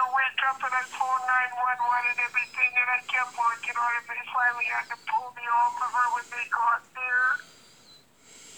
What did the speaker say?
to wake up, and I phoned 911 and everything, and I kept working on it, they finally had to pull me off of her when they got